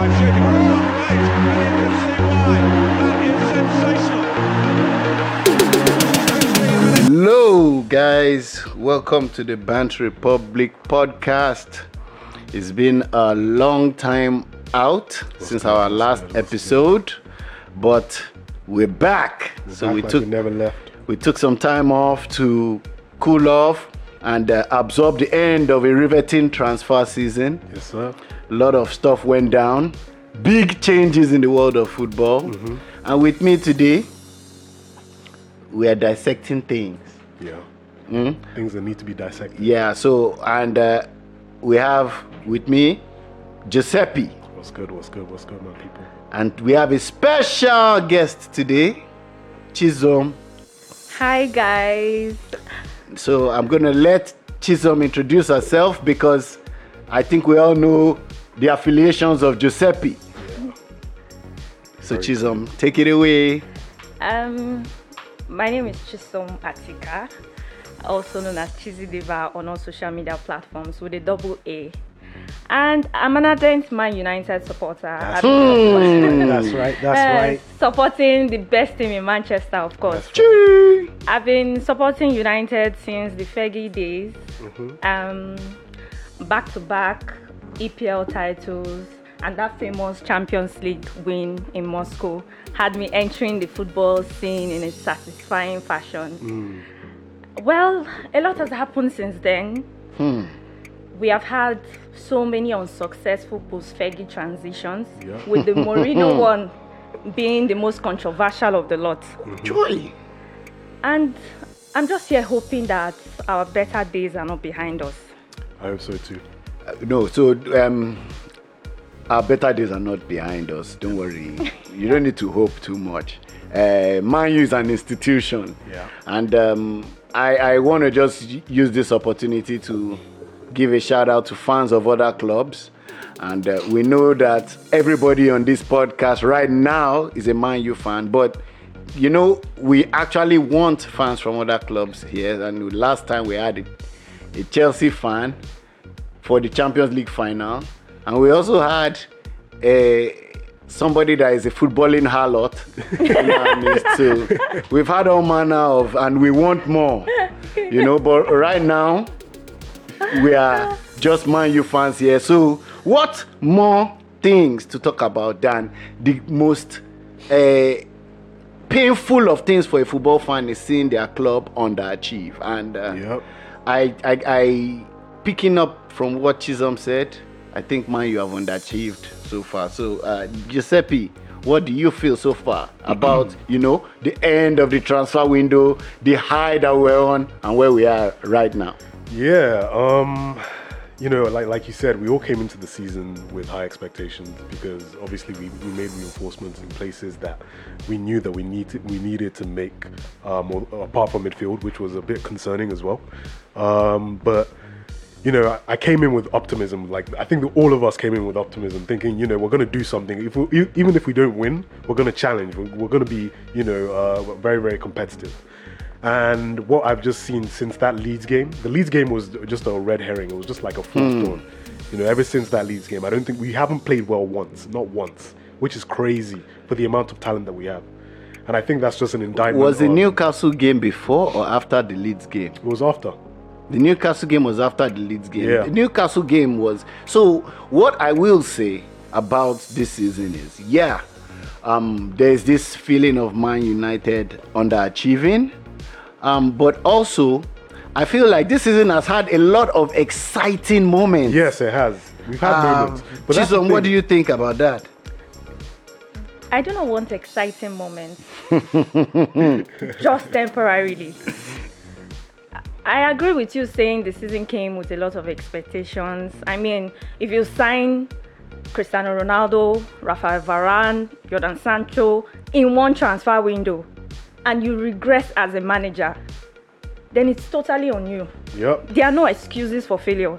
I'm shooting from the right, and you can see why. That is sensational. Hello, guys. Welcome to the Bant Republic podcast. It's been a long time out since our last episode, but we're back. so Back we like took never left. we took some time off to cool off and uh, absorb the end of a riveting transfer season. Yes, sir. A lot of stuff went down. Big changes in the world of football. Mm-hmm. And with me today, we are dissecting things. Yeah. Hmm? Things that need to be dissected. Yeah, so and uh, we have with me Giuseppe, What's good? What's good? What's good, my people? and we have a special guest today, Chisom. Hi guys. So I'm gonna let Chisom introduce herself because I think we all know the affiliations of Giuseppe. So Very Chisom, take it away. Um, my name is Chisom Atika, also known as Chizzy Diva on all social media platforms with a double A. And I'm an ardent Man United supporter. That's. That's right. That's uh, right. Supporting the best team in Manchester, of course. Right. I've been supporting United since the Fergie days. Mm-hmm. Um, back to back EPL titles and that famous Champions League win in Moscow had me entering the football scene in a satisfying fashion. Mm. Well, a lot has happened since then. We have had so many unsuccessful post Fergie transitions, Yeah. with the Mourinho one being the most controversial of the lot. Joy. And I'm just here hoping that our better days are not behind us. I hope so too. Uh, no, so um, our better days are not behind us. Don't worry. you don't need to hope too much. Uh, Man U is an institution. Yeah. And um, I, I want to just use this opportunity to give a shout out to fans of other clubs. And uh, we know that everybody on this podcast right now is a Man U fan, but you know, we actually want fans from other clubs here. And last time we had a, a Chelsea fan for the Champions League final, and we also had a somebody that is a footballing harlot in our midst too. We've had all manner of, and we want more, you know. But right now, we are just Man U fans here. So, what more things to talk about than the most uh, painful of things for a football fan is seeing their club underachieve? And uh, Yep. I, I, I, picking up from what Chisom said, I think Man U have underachieved so far. So, uh, Giuseppe, what do you feel so far about you know the end of the transfer window, the high that we're on, and where we are right now? Yeah. Um. You know, like like you said, we all came into the season with high expectations because obviously we, we made reinforcements in places that we knew that we needed we needed to make um, apart from midfield, which was a bit concerning as well. Um, but you know, I, I came in with optimism. Like I think all of us came in with optimism, thinking, you know, we're going to do something. If we, even if we don't win, we're going to challenge. We're, we're going to be, you know, uh, very very competitive. And what I've just seen since that Leeds game, the Leeds game was just a red herring. It was just like a false dawn. You know, ever since that Leeds game, I don't think we haven't played well once, not once, which is crazy for the amount of talent that we have. And I think that's just an indictment. Was the Newcastle game before or after the Leeds game? It was after. The Newcastle game was after the Leeds game. Yeah. The Newcastle game was so. What I will say about this season is, yeah, um, there's this feeling of Man United underachieving, um, but also I feel like this season has had a lot of exciting moments. Yes, it has. We've had Um, moments. But that's Chisom, what do you think about that? I do not want exciting moments, just temporarily. I agree with you saying the season came with a lot of expectations. I mean, if you sign Cristiano Ronaldo, Rafael Varane, Jadon Sancho in one transfer window and you regress as a manager, then it's totally on you. Yep. There are no excuses for failure.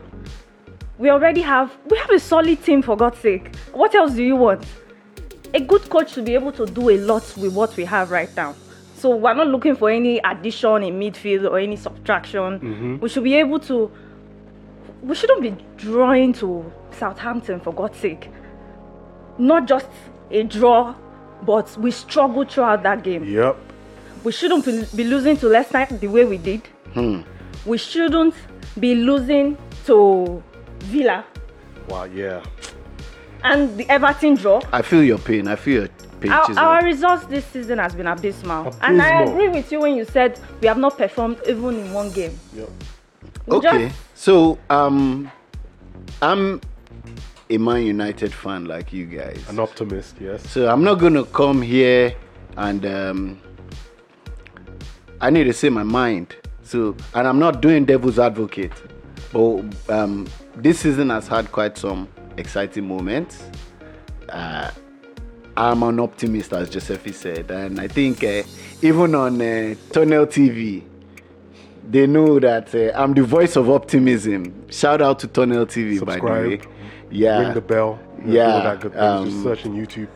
We already have we have a solid team for God's sake. What else do you want? A good coach should be able to do a lot with what we have right now. So we're not looking for any addition in midfield or any subtraction. Mm-hmm. We should be able to we shouldn't be drawing to Southampton for God's sake. not just a draw, but we struggled throughout that game. Yep. We shouldn't be be losing to Leicester last night the way we did. We shouldn't be losing to Villa Wow. Yeah. and the Everton draw. I feel your pain. I feel your pain. Our, our results this season has been abysmal. and I agree with you when you said we have not performed even in one game. Yep. We okay, just- so um, I'm a Man United fan like you guys. An optimist. Yes. So I'm not gonna come here and um, I need to say my mind. So and I'm not doing devil's advocate, but um, this season has had quite some exciting moments. Uh, I'm an optimist, as Giuseppe said, and I think uh, even on uh, Tunnel TV, they know that uh, I'm the voice of optimism. Shout out to Tunnel TV, by the way. Subscribe. Yeah, Ring the bell. you know, do Yeah, all that good things. um, Just search on YouTube.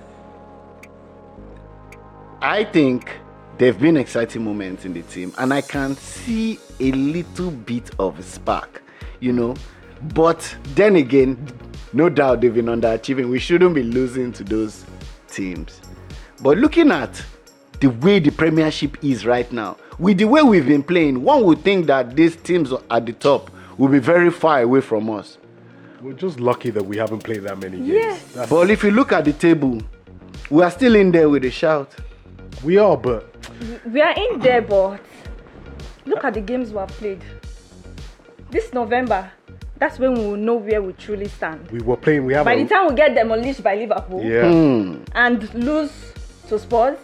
I think there have been exciting moments in the team, and I can see a little bit of a spark, you know. But then again, no doubt they've been underachieving. We shouldn't be losing to those teams. But looking at the way the Premiership is right now, with the way we've been playing, one would think that these teams at the top will be very far away from us. We're just lucky that we haven't played that many games. Yes. That's, But if you look at the table, we are still in there with a shout. we are, but We are in there, but look at the games we have played. This November, that's when we will know where we truly stand. we were playing. We have. By a, the time we get demolished by Liverpool yeah. Hmm. and lose to Spurs,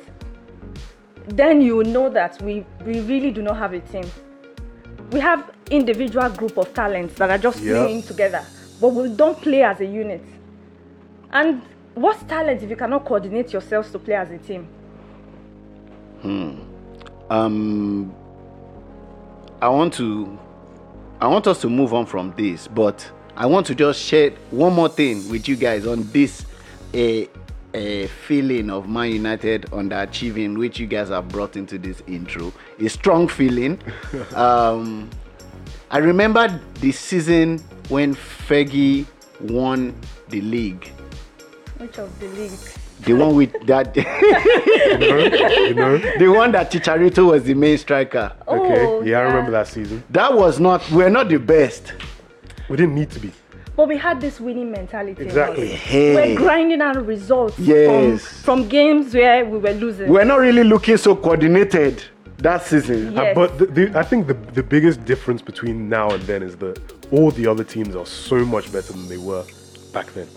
then you will know that we, we really do not have a team. We have individual group of talents that are just Yeah. playing together, but we don't play as a unit. And what's talent if you cannot coordinate yourselves to play as a team? Um i want to i want us to move on from this but i want to just share one more thing with you guys on this a a feeling of man united underachieving which you guys have brought into this intro. A strong feeling. Um i remember the season when fergie won the league. Which of the leagues? The one with that you know. the one that chicharito was the main striker Okay. Oh, yeah, I remember that season. that was not we're not the best We didn't need to be. But we had this winning mentality. Exactly. Hey. We're grinding out results Yes. from, from games where we were losing. we're not really looking so coordinated that season Yeah. Uh, Yes. but the, the, I think the, the biggest difference between now and then is that all the other teams are so much better than they were back then.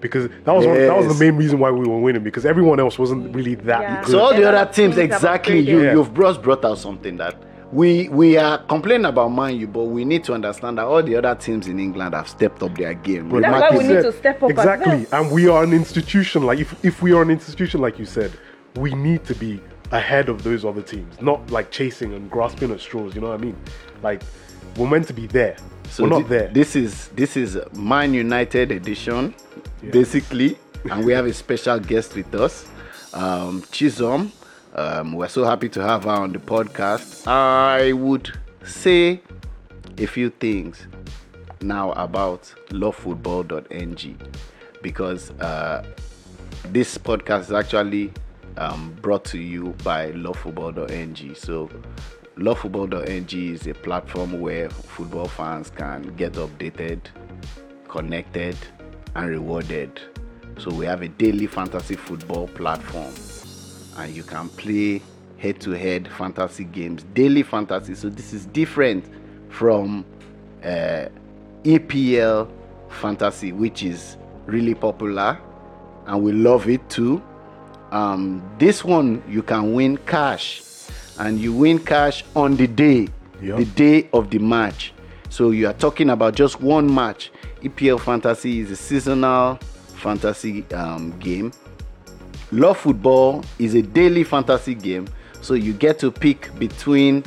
Because that was one, that was the main reason why we were winning. Because everyone else wasn't really that Yeah. good. so all the Yeah, other teams teams exactly you upgraded. you've just brought out something that we we are complaining about Man U, but we need to understand that all the other teams in England have stepped up their game. But That's like why we need to step up Exactly, well. and we are an institution. Like if if we are an institution, like you said, we need to be ahead of those other teams, not like chasing and grasping at straws. You know what I mean? Like we're meant to be there. So we're not thi- there. This is this is Man United edition, basically, and we have a special guest with us, um, Chisholm. Um, we're so happy to have her on the podcast. I would say a few things now about lovefootball.ng because uh, this podcast is actually um, brought to you by lovefootball.ng. So, lovefootball.ng is a platform where football fans can get updated, connected, and rewarded. So, we have a daily fantasy football platform, and you can play head to head fantasy games, daily fantasy. So, this is different from uh, EPL fantasy, which is really popular and we love it too. Um, this one you can win cash, and you win cash on the day, Yep. the day of the match. So you are talking about just one match. EPL fantasy is a seasonal fantasy um, game. Love football is a daily fantasy game, so you get to pick between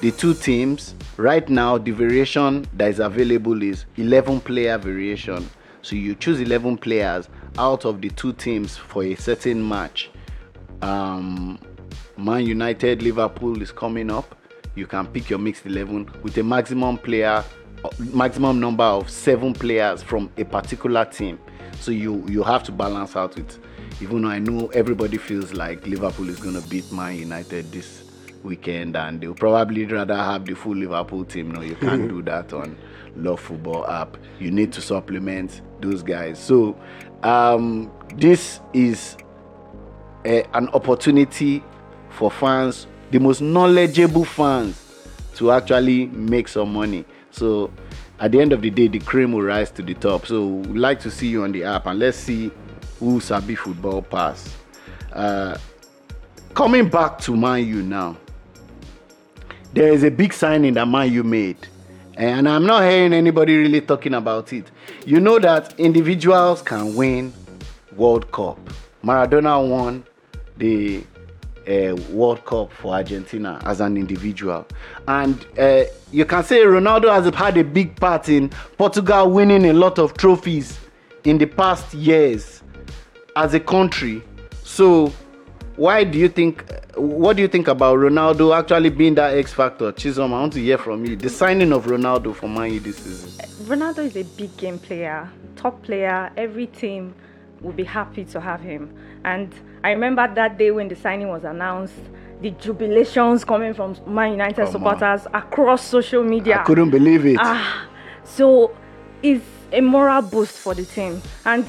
the two teams. Right now, the variation that is available is 11 player variation. So you choose 11 players out of the two teams for a certain match. Um, Man United, Liverpool is coming up. You can pick your mixed 11 with a maximum player maximum number of seven players from a particular team. So you you have to balance out with. Even though I know everybody feels like Liverpool is going to beat Man United this weekend, and they'll probably rather have the full Liverpool team. No, you can't do that on Love Football app. You need to supplement those guys. So um, this is a, an opportunity for fans, the most knowledgeable fans, to actually make some money. So at the end of the day, the cream will rise to the top. So we'd like to see you on the app and let's see who Sabi football pass. Uh, coming back to Man U now, there is a big signing that Man U made. And I'm not hearing anybody really talking about it. You know that individuals can win World Cup. Maradona won the uh, World Cup for Argentina as an individual. And uh, you can say Ronaldo has had a big part in Portugal winning a lot of trophies in the past years as a country. So, why do you think? What do you think about Ronaldo actually being that X factor? Chisom, I want to hear from you. The signing of Ronaldo for Man U this season. Ronaldo is a big game player, top player. Every team will be happy to have him. And I remember that day when the signing was announced, the jubilations coming from Man United Come on. supporters across social media. I couldn't believe it. Ah, so it's a moral boost for the team. And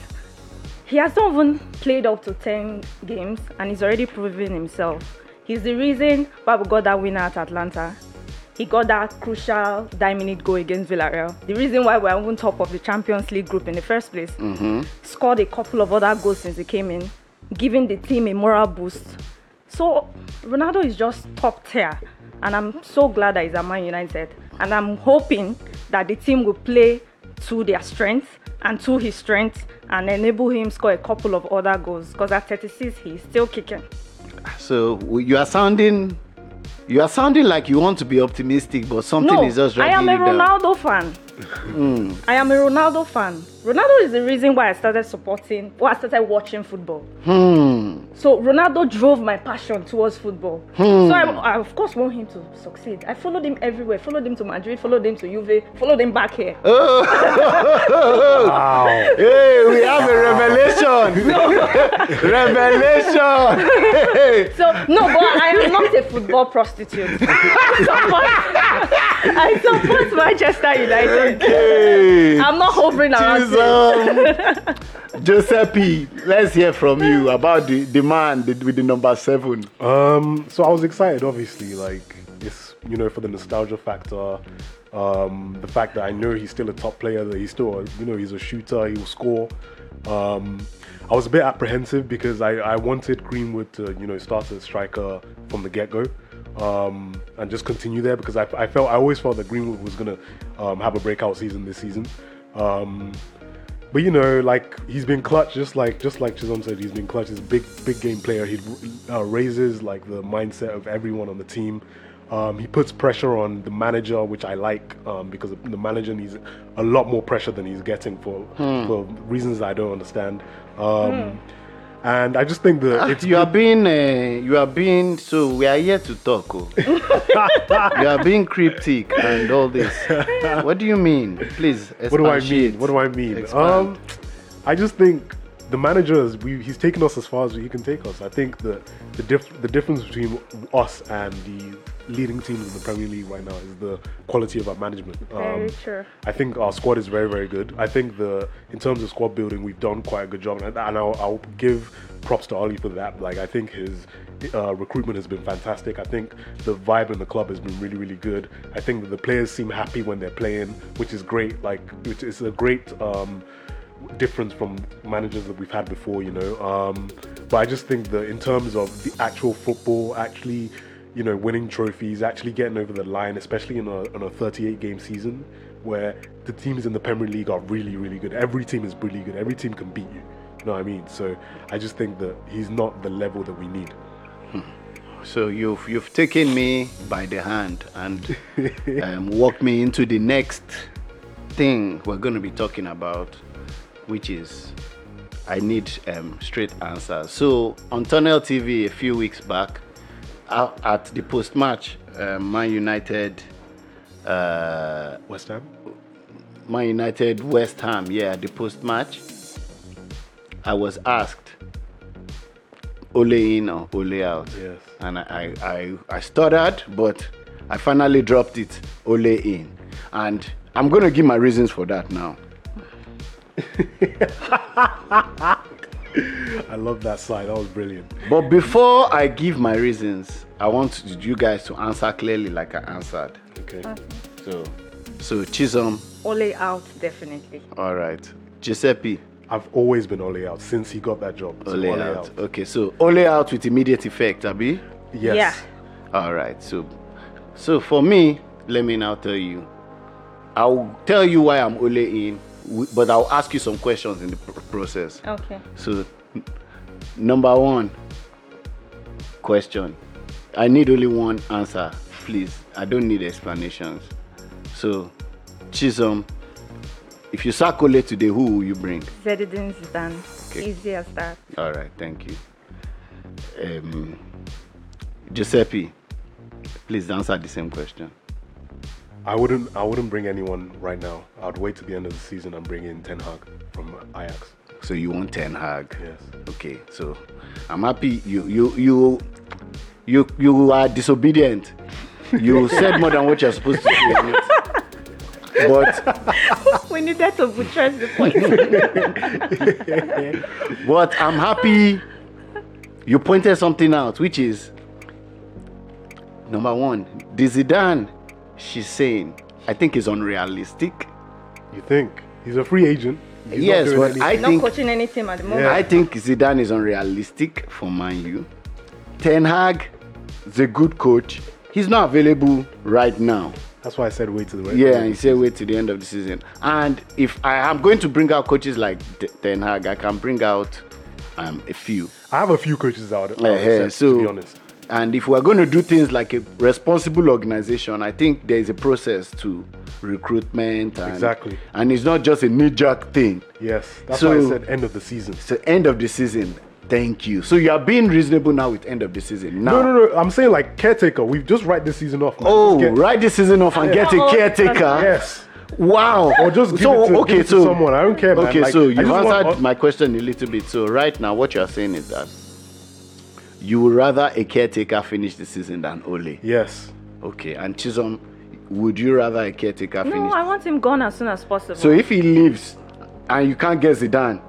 he has not even played up to 10 games and he's already proven himself. He's the reason why we got that winner at Atalanta. He got that crucial nine minute goal against Villarreal. The reason why we're on top of the Champions League group in the first place. Mm-hmm. Scored a couple of other goals since he came in, giving the team a moral boost. So Ronaldo is just top tier, and I'm so glad that he's at Man United. And I'm hoping that the team will play to their strength and to his strength and enable him score a couple of other goals. Because at 36, he's still kicking. So you are sounding, you are sounding like you want to be optimistic, but something no, is just I dragging am a you down. Ronaldo fan. I am a Ronaldo fan. Ronaldo is the reason why I started supporting, why I started watching football. So Ronaldo drove my passion towards football. So I, I of course want him to succeed. I followed him everywhere. Followed him to Madrid. Followed him to Juve. Followed him back here. Wow. Hey, we have a revelation! revelation! So no, but I am not a football prostitute. I support, I support Manchester United. hey, I'm not hovering around. it. Chisom. Giuseppe, let's hear from you about the, the man with the number seven. Um, so I was excited, obviously, like it's you know for the nostalgia factor, um, the fact that I know he's still a top player, that he's still a, you know he's a shooter, he will score. Um, I was a bit apprehensive because I, I wanted Greenwood to you know start as striker from the get go. Um, and just continue there because I, I felt I always felt that Greenwood was gonna um, have a breakout season this season. Um, but you know, like he's been clutch, just like just like Chisom said, he's been clutch. He's a big, big game player. He uh, raises like the mindset of everyone on the team. Um, he puts pressure on the manager, which I like um, because the manager needs a lot more pressure than he's getting for for reasons I don't understand. Um, And I just think that it's you are being, uh, you are being, so we are here to talk. Oh. you are being cryptic and all this. What do you mean? Please, what do I mean? What do I mean? Expand. Um, I just think the manager is we, he's taken us as far as he can take us. I think that the diff, the difference between us and the leading teams in the Premier League right now is the quality of our management. Very Um, true. I think our squad is very, very good. I think the in terms of squad building, we've done quite a good job, and, and I'll, I'll give props to Ole for that. Like I think his uh, recruitment has been fantastic. I think the vibe in the club has been really, really good. I think that the players seem happy when they're playing, which is great. Like which is a great. Um, difference from managers that we've had before, you know. Um, but I just think that in terms of the actual football, actually, you know, winning trophies, actually getting over the line, especially in a, in a 38 game season where the teams in the Premier League are really, really good. Every team is really good. Every team can beat you. You know what I mean? So I just think that he's not the level that we need. So you've you've taken me by the hand and um, walked me into the next thing we're going to be talking about, which is I need um, straight answers. So on Tunnel TV a few weeks back, at the post match, uh, Man United, uh, West Ham? Man United West Ham, yeah, the post match, I was asked Ole in or Ole out. Yes. And I, I, I, I stuttered, but I finally dropped it Ole in. And I'm going to give my reasons for that now. I love that slide. That was brilliant. But before I give my reasons, I want you guys to answer clearly like I answered. Okay. So, so Chisom, Ole out, definitely. all right. Giuseppe, I've always been Ole out since he got that job. So Ole, out. Okay, so Ole out with immediate effect, Abi. Yes. Yeah. All right. So, so for me, let me now tell you. I'll tell you why I'm Ole in, but I'll ask you some questions in the pr- process. Okay. So, n- number one question. I need only one answer, please. I don't need explanations. So, Chisom, if you sack Ole today, who will you bring? Zinedine Zidane. Okay. Easy as that. All right, thank you. Um, Giuseppe, please answer the same question. I wouldn't. I wouldn't bring anyone right now. I'd wait to the end of the season and bring in Ten Hag from Ajax. So you want Ten Hag? Yes. Okay, so I'm happy you you you you you are disobedient. You said more than what you're supposed to say. But we needed to buttress the point. but I'm happy you pointed something out, which is number one, the Zidane she's saying I think is unrealistic. You think he's a free agent? He's yes, doing but anything. I Not think coaching any team at the moment. Yeah. I think Zidane is unrealistic for Man U. Ten Hag is a good coach. He's not available right now. That's why I said wait to the Yeah, he said wait till the end of the season. And if I am going to bring out coaches like T- Ten Hag, I can bring out um, a few. I have a few coaches out. out Eh, eh, so, to be honest. And if we're going to do things like a responsible organization, I think there is a process to recruitment. And, Exactly. And it's not just a knee-jerk thing. Yes, that's So- why I said end of the season. It's the end of the season. Thank you. So you are being reasonable now with end of the season. Now, No, no, no. I'm saying like caretaker. We've just write this season off. Man. Oh, Just get- write this season off and get a Oh, caretaker. Yes. Wow. Or just give so, it to- okay, give it to so, someone. I don't care, man. Okay, Like, so you've want- answered my question a little bit. So right now, what you are saying is that you would rather a caretaker finish the season than Ole. Yes. Okay, and Chisom, would you rather a caretaker No, finish? No, I want him gone as soon as possible. so if he leaves and you can't get Zidane,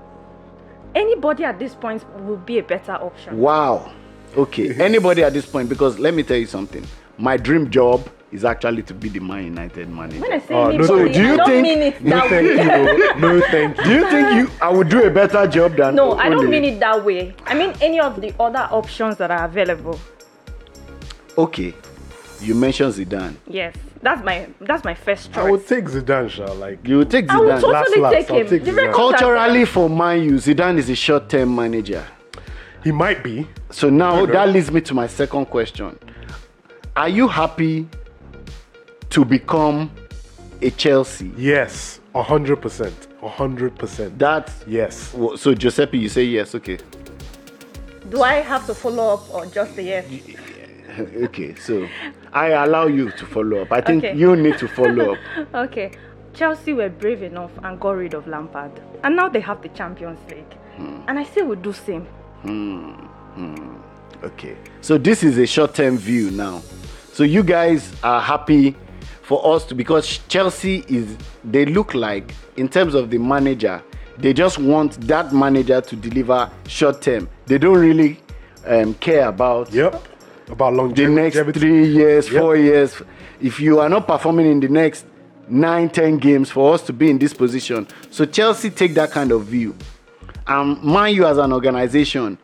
anybody at this point will be a better option. wow. Okay, anybody at this point, because let me tell you something. My dream job is actually to be the Man United manager. When I say Oh, no, so do you I don't think- mean it No, that thank way. you. Oh, no, thank you. Do you think you I would do a better job than No, I don't mean it that way. I mean any of the other options that are available. Okay, you mentioned Zidane. Yes, that's my that's my first choice. I would take Zidane, Sha. Like You would take I would Zidane. totally Last take laps, I'll him. take The Zidane. Culturally, for Man U, Zidane is a short-term manager. he might be. So now that leads me to my second question: Are you happy to become a Chelsea? Yes, a hundred percent. A hundred percent. That Yes. so Giuseppe, you say yes. Okay, Do I have to follow up or just a yes? okay. So I allow you to follow up. I think Okay. you need to follow up. Okay. Chelsea were brave enough and got rid of Lampard. And now they have the Champions League. Hmm. And I say we do same. Hmm, hmm. Okay. So this is a short-term view now. So you guys are happy for us to because Chelsea is they look like in terms of the manager, they just want that manager to deliver short-term. They don't really um, care about Yep. About the longevity. next three years, Yep. four years. If you are not performing in the next nine, ten games for us to be in this position, so Chelsea take that kind of view. Um, Man U as an organization,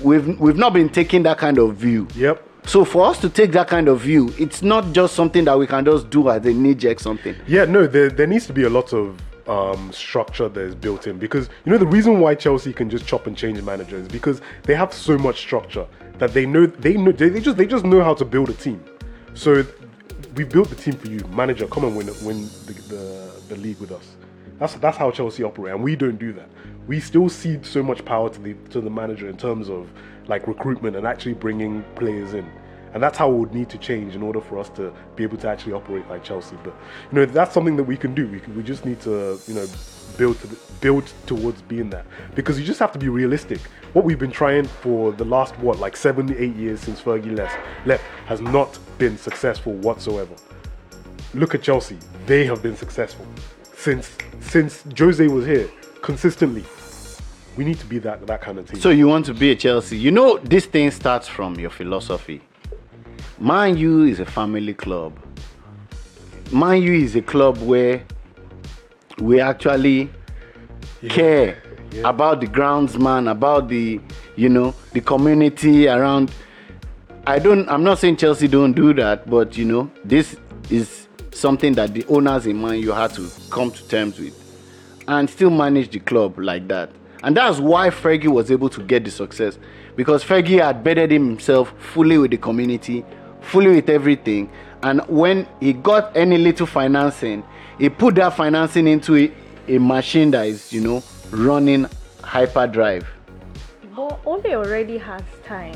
we've we've not been taking that kind of view. Yep. So for us to take that kind of view, it's not just something that we can just do as a knee jerk something. Yeah, no, there, there needs to be a lot of um, structure that is built in because you know the reason why Chelsea can just chop and change managers because they have so much structure that they know they know they, they just they just know how to build a team. So we built the team for you, manager. Come and win win the, the, the league with us. That's that's how Chelsea operate, and we don't do that. We still cede so much power to the to the manager in terms of like recruitment and actually bringing players in. And that's how it would need to change in order for us to be able to actually operate like Chelsea. But you know, that's something that we can do. We, can, we just need to, you know, build to build towards being that. Because you just have to be realistic. What we've been trying for the last what, like seven, eight years since Fergie left, left has not been successful whatsoever. Look at Chelsea; they have been successful since since Jose was here consistently. We need to be that that kind of team. So you want to be a Chelsea? You know, this thing starts from your philosophy. Man U is a family club. Man U is a club where we actually care yeah. about the groundsman, about the you know the community around. I don't. I'm not saying Chelsea don't do that, but you know this is something that the owners in Man U had to come to terms with, and still manage the club like that. And that's why Fergie was able to get the success because Fergie had bedded himself fully with the community, fully with everything. And when he got any little financing, he put that financing into a, a machine that is, you know, running hyperdrive. But Ole already has time.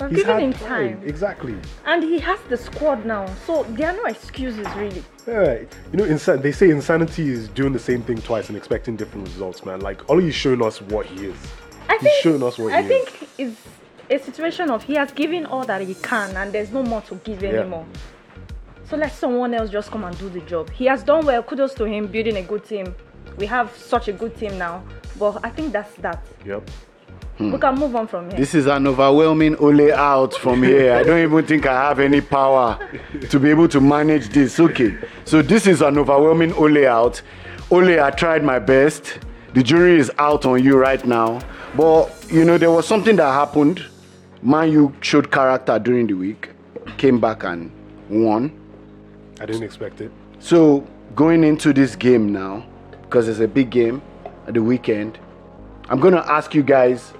I'm He's giving had him time. Exactly. And he has the squad now. So there are no excuses really. Yeah, you know, insa- they say insanity is doing the same thing twice and expecting different results, man. Like, Ole is showing us what he is. I He's think showing us what I he is. I think it's a situation of he has given all that he can and there's no more to give Yeah. anymore. So let someone else just come and do the job. He has done well. Kudos to him building a good team. We have such a good team now. But I think that's that. Yep. Hmm. We can move on from here. This is an overwhelming Ole out from here. I don't even think I have any power to be able to manage this. Okay. So this is an overwhelming Ole out. Ole, I tried my best. The jury is out on you right now. But you know, there was something that happened. Man U showed character during the week, came back and won. I didn't expect it. So going into this game now, because it's a big game at the weekend, I'm gonna ask you guys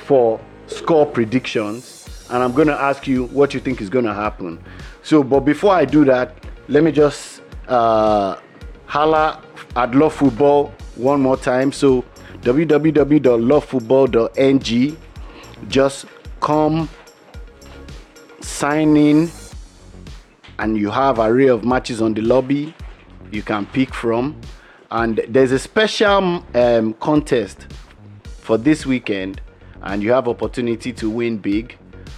for score predictions, and I'm gonna ask you what you think is gonna happen. So, but before I do that, let me just uh, holla at Love Football one more time. So www.lovefootball.ng. Just come sign in and you have array of matches on the lobby you can pick from and there's a special um, contest for this weekend and you have opportunity to win big.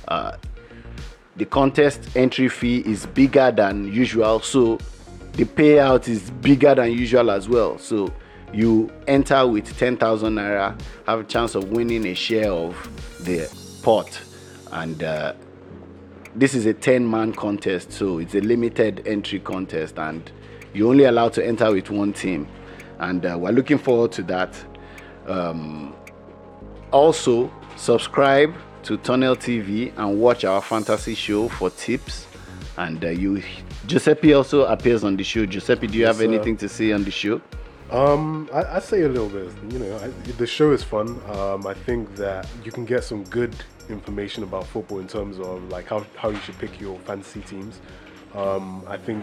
Uh, the contest entry fee is bigger than usual so the payout is bigger than usual as well. So you enter with 10,000 naira have a chance of winning a share of the pot. And uh, this is a 10 man contest so it's a limited entry contest and you're only allowed to enter with one team. And uh, we're looking forward to that. Um, also subscribe to tunnel tv and watch our fantasy show for tips and uh, you giuseppe also appears on the show giuseppe do you have sir. anything to say on the show Um, I, I say a little bit. You know, I, the show is fun. Um, I think that you can get some good information about football in terms of like how, how you should pick your fantasy teams. Um, I think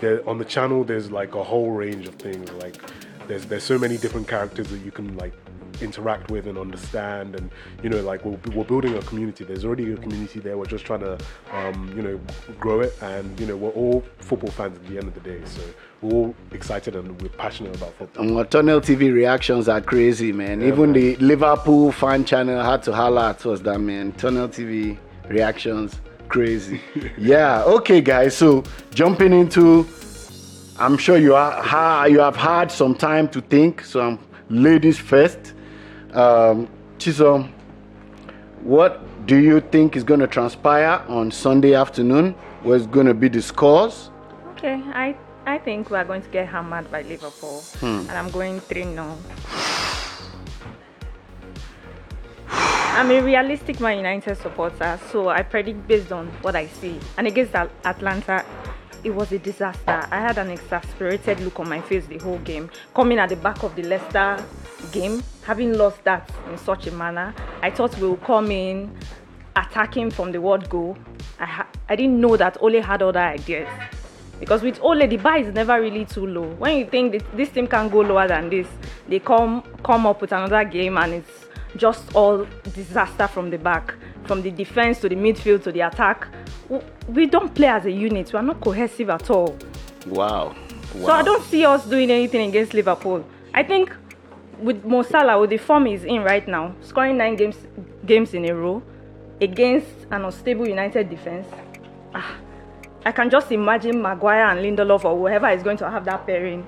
there, on the channel there's like a whole range of things. Like there's there's so many different characters that you can like interact with and understand and you know like we're, we're building a community there's already a community there we're just trying to um, you know grow it and you know we're all football fans at the end of the day so we're all excited and we're passionate about football Um, Tunnel TV reactions are crazy, man. Even the Liverpool fan channel had to holler at us, that man. Tunnel TV reactions, crazy. yeah, okay, guys. So jumping into, I'm sure you are ha, you have had some time to think. So I'm ladies first. Um, Chisom, what do you think is going to transpire on Sunday afternoon? What's going to be the scores? Okay, I I think we are going to get hammered by Liverpool, and I'm going three 0 I'm a realistic Man United supporter, so I predict based on what I see. And against Atalanta, it was a disaster. I had an exasperated look on my face the whole game. Coming at the back of the Leicester game, having lost that in such a manner, I thought we would come in attacking from the word go. I, ha- I didn't know that Ole had other ideas. Because with Ole, the bar is never really too low. When you think that this team can go lower than this, they come come up with another game and it's just all disaster from the back. from the defense to the midfield to the attack. We don't play as a unit. We are not cohesive at all. Wow. wow. So I don't see us doing anything against Liverpool. I think with Mo Salah, with the form he's in right now, scoring nine games games in a row against an unstable United defense, ah, I can just imagine Maguire and Lindelof or whoever is going to have that pairing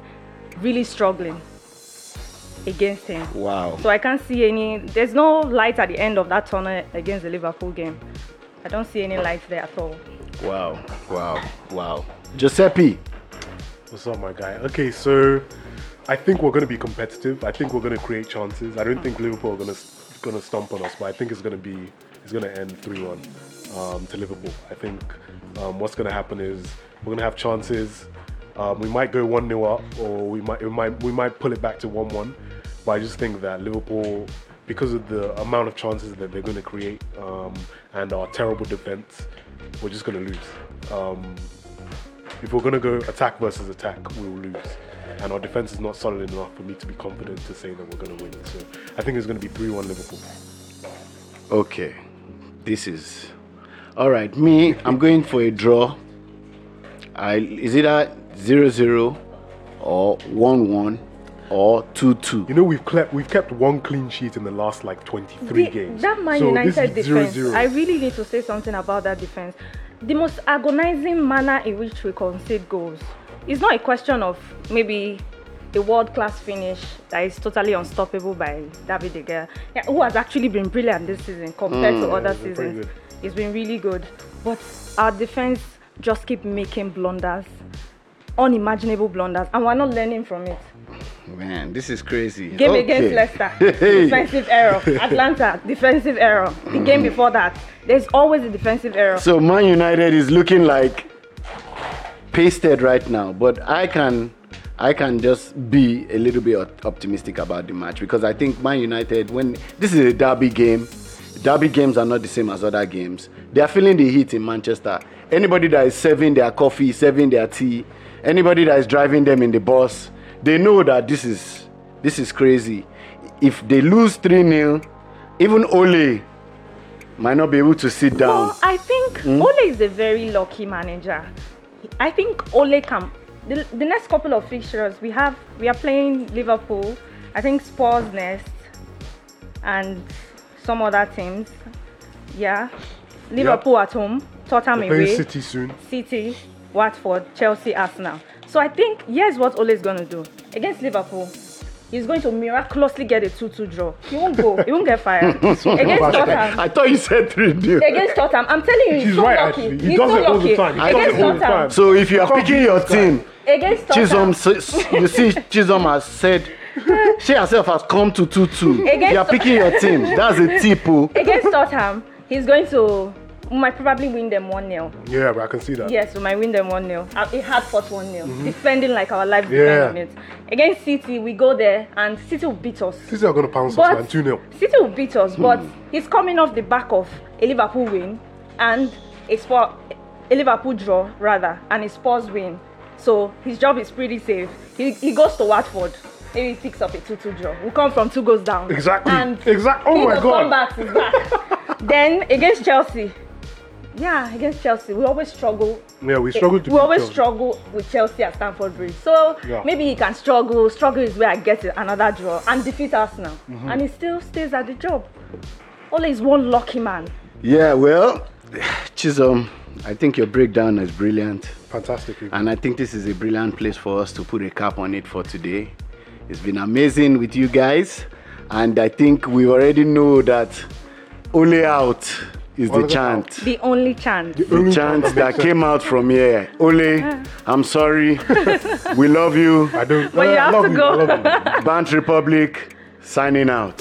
really struggling against him. Wow. So I can't see any. There's no light at the end of that tunnel against the Liverpool game. I don't see any light there at all. Wow. Wow. Wow. Giuseppe. What's up, my guy? Okay, so I think we're going to be competitive. I think we're going to create chances. I don't think Liverpool are going to going to stomp on us, but I think it's going to be it's going to end three one um, to Liverpool. I think um, what's going to happen is we're going to have chances. Um, we might go one 0 up, or we might we might we might pull it back to one one. But I just think that Liverpool, because of the amount of chances that they're going to create um, and our terrible defense, we're just going to lose. Um, if we're gonna go attack versus attack, we will lose. And our defense is not solid enough for me to be confident to say that we're gonna win. So I think it's gonna be 3-1 Liverpool. Okay. This is all right. Me, I'm going for a draw. I is it a zero zero or one one or two two? You know we've kept we've kept one clean sheet in the last like 23 The- games. That Man so United this is defense, 0-0. I really need to say something about that defense. The most agonizing manner in which we concede goals. It's not a question of maybe a world class finish that is totally unstoppable by David De Gea, yeah, who has actually been brilliant this season compared to mm, other he's been pretty seasons. good. It's been really good. But our defense just keep making blunders, unimaginable blunders, and we're not learning from it. Man, this is crazy. Game Okay. against Leicester, Hey. defensive error. Atalanta, defensive error. The game mm. before that, there's always a defensive error. So Man United is looking like pasted right now, but I can I can just be a little bit optimistic about the match because I think Man United when this is a derby game, derby games are not the same as other games. They are feeling the heat in Manchester. Anybody that is serving their coffee, serving their tea, anybody that is driving them in the bus, they know that this is this is crazy. If they lose 3-0, even Ole might not be able to sit down. Well, I think hmm? Ole is a very lucky manager. I think Ole can. The, the next couple of fixtures we have, we are playing Liverpool. I think Spurs next, and some other teams. Yeah, Liverpool at home, Tottenham We're away. City soon. City, Watford, Chelsea, Arsenal. So I think here's what Ole is going to do against Liverpool. He's going to miraculously get a 2-2 draw. He won't go. He won't get fired. against Tottenham. I thought you said 3 0. Against Tottenham. I'm telling you, he's, He's so right, lucky. actually. He he's does so it all the lucky. time. He does Against it all the Tottenham. time. So if you are picking your team, Against Tottenham. Chisholm, you see, Chisholm has said she herself has come to 2 2. Against- You are picking your team. That's a tip. oh. Against Tottenham, he's going to we might probably win them 1 0. Yeah, but I can see that. Yes, we might win them 1 0. It hard fought 1 0. Defending like our life Mm-hmm. Yeah. it. Against City, we go there and City will beat us. City are gonna pounce us, But man. 2 0 City will beat us, Hmm. but he's coming off the back of a Liverpool win and a Spurs, a Liverpool draw rather, and a Spurs win. So his job is pretty safe. He, he goes to Watford. Maybe he picks up a 2-2 draw. We come from two goals down. Exactly. And Exact- oh my God. comebacks is back. then against Chelsea. Yeah, against Chelsea, we always struggle. Yeah, we struggle to We always Chelsea. struggle with Chelsea at Stamford Bridge. So Yeah. maybe he can struggle. Struggle is where I get another draw and defeat Arsenal, Mm-hmm. and he still stays at the job. Ole is one lucky man. Yeah, well, Chisom, I think your breakdown is brilliant. Fantastic. And I think this is a brilliant place for us to put a cap on it for today. It's been amazing with you guys. And I think we already know that only out is the Only chant. The only chance. The chant that came out from here. Ole, uh-huh. I'm sorry. we love you. I don't. But you I have love to you, go. Love you. Band Republic signing out.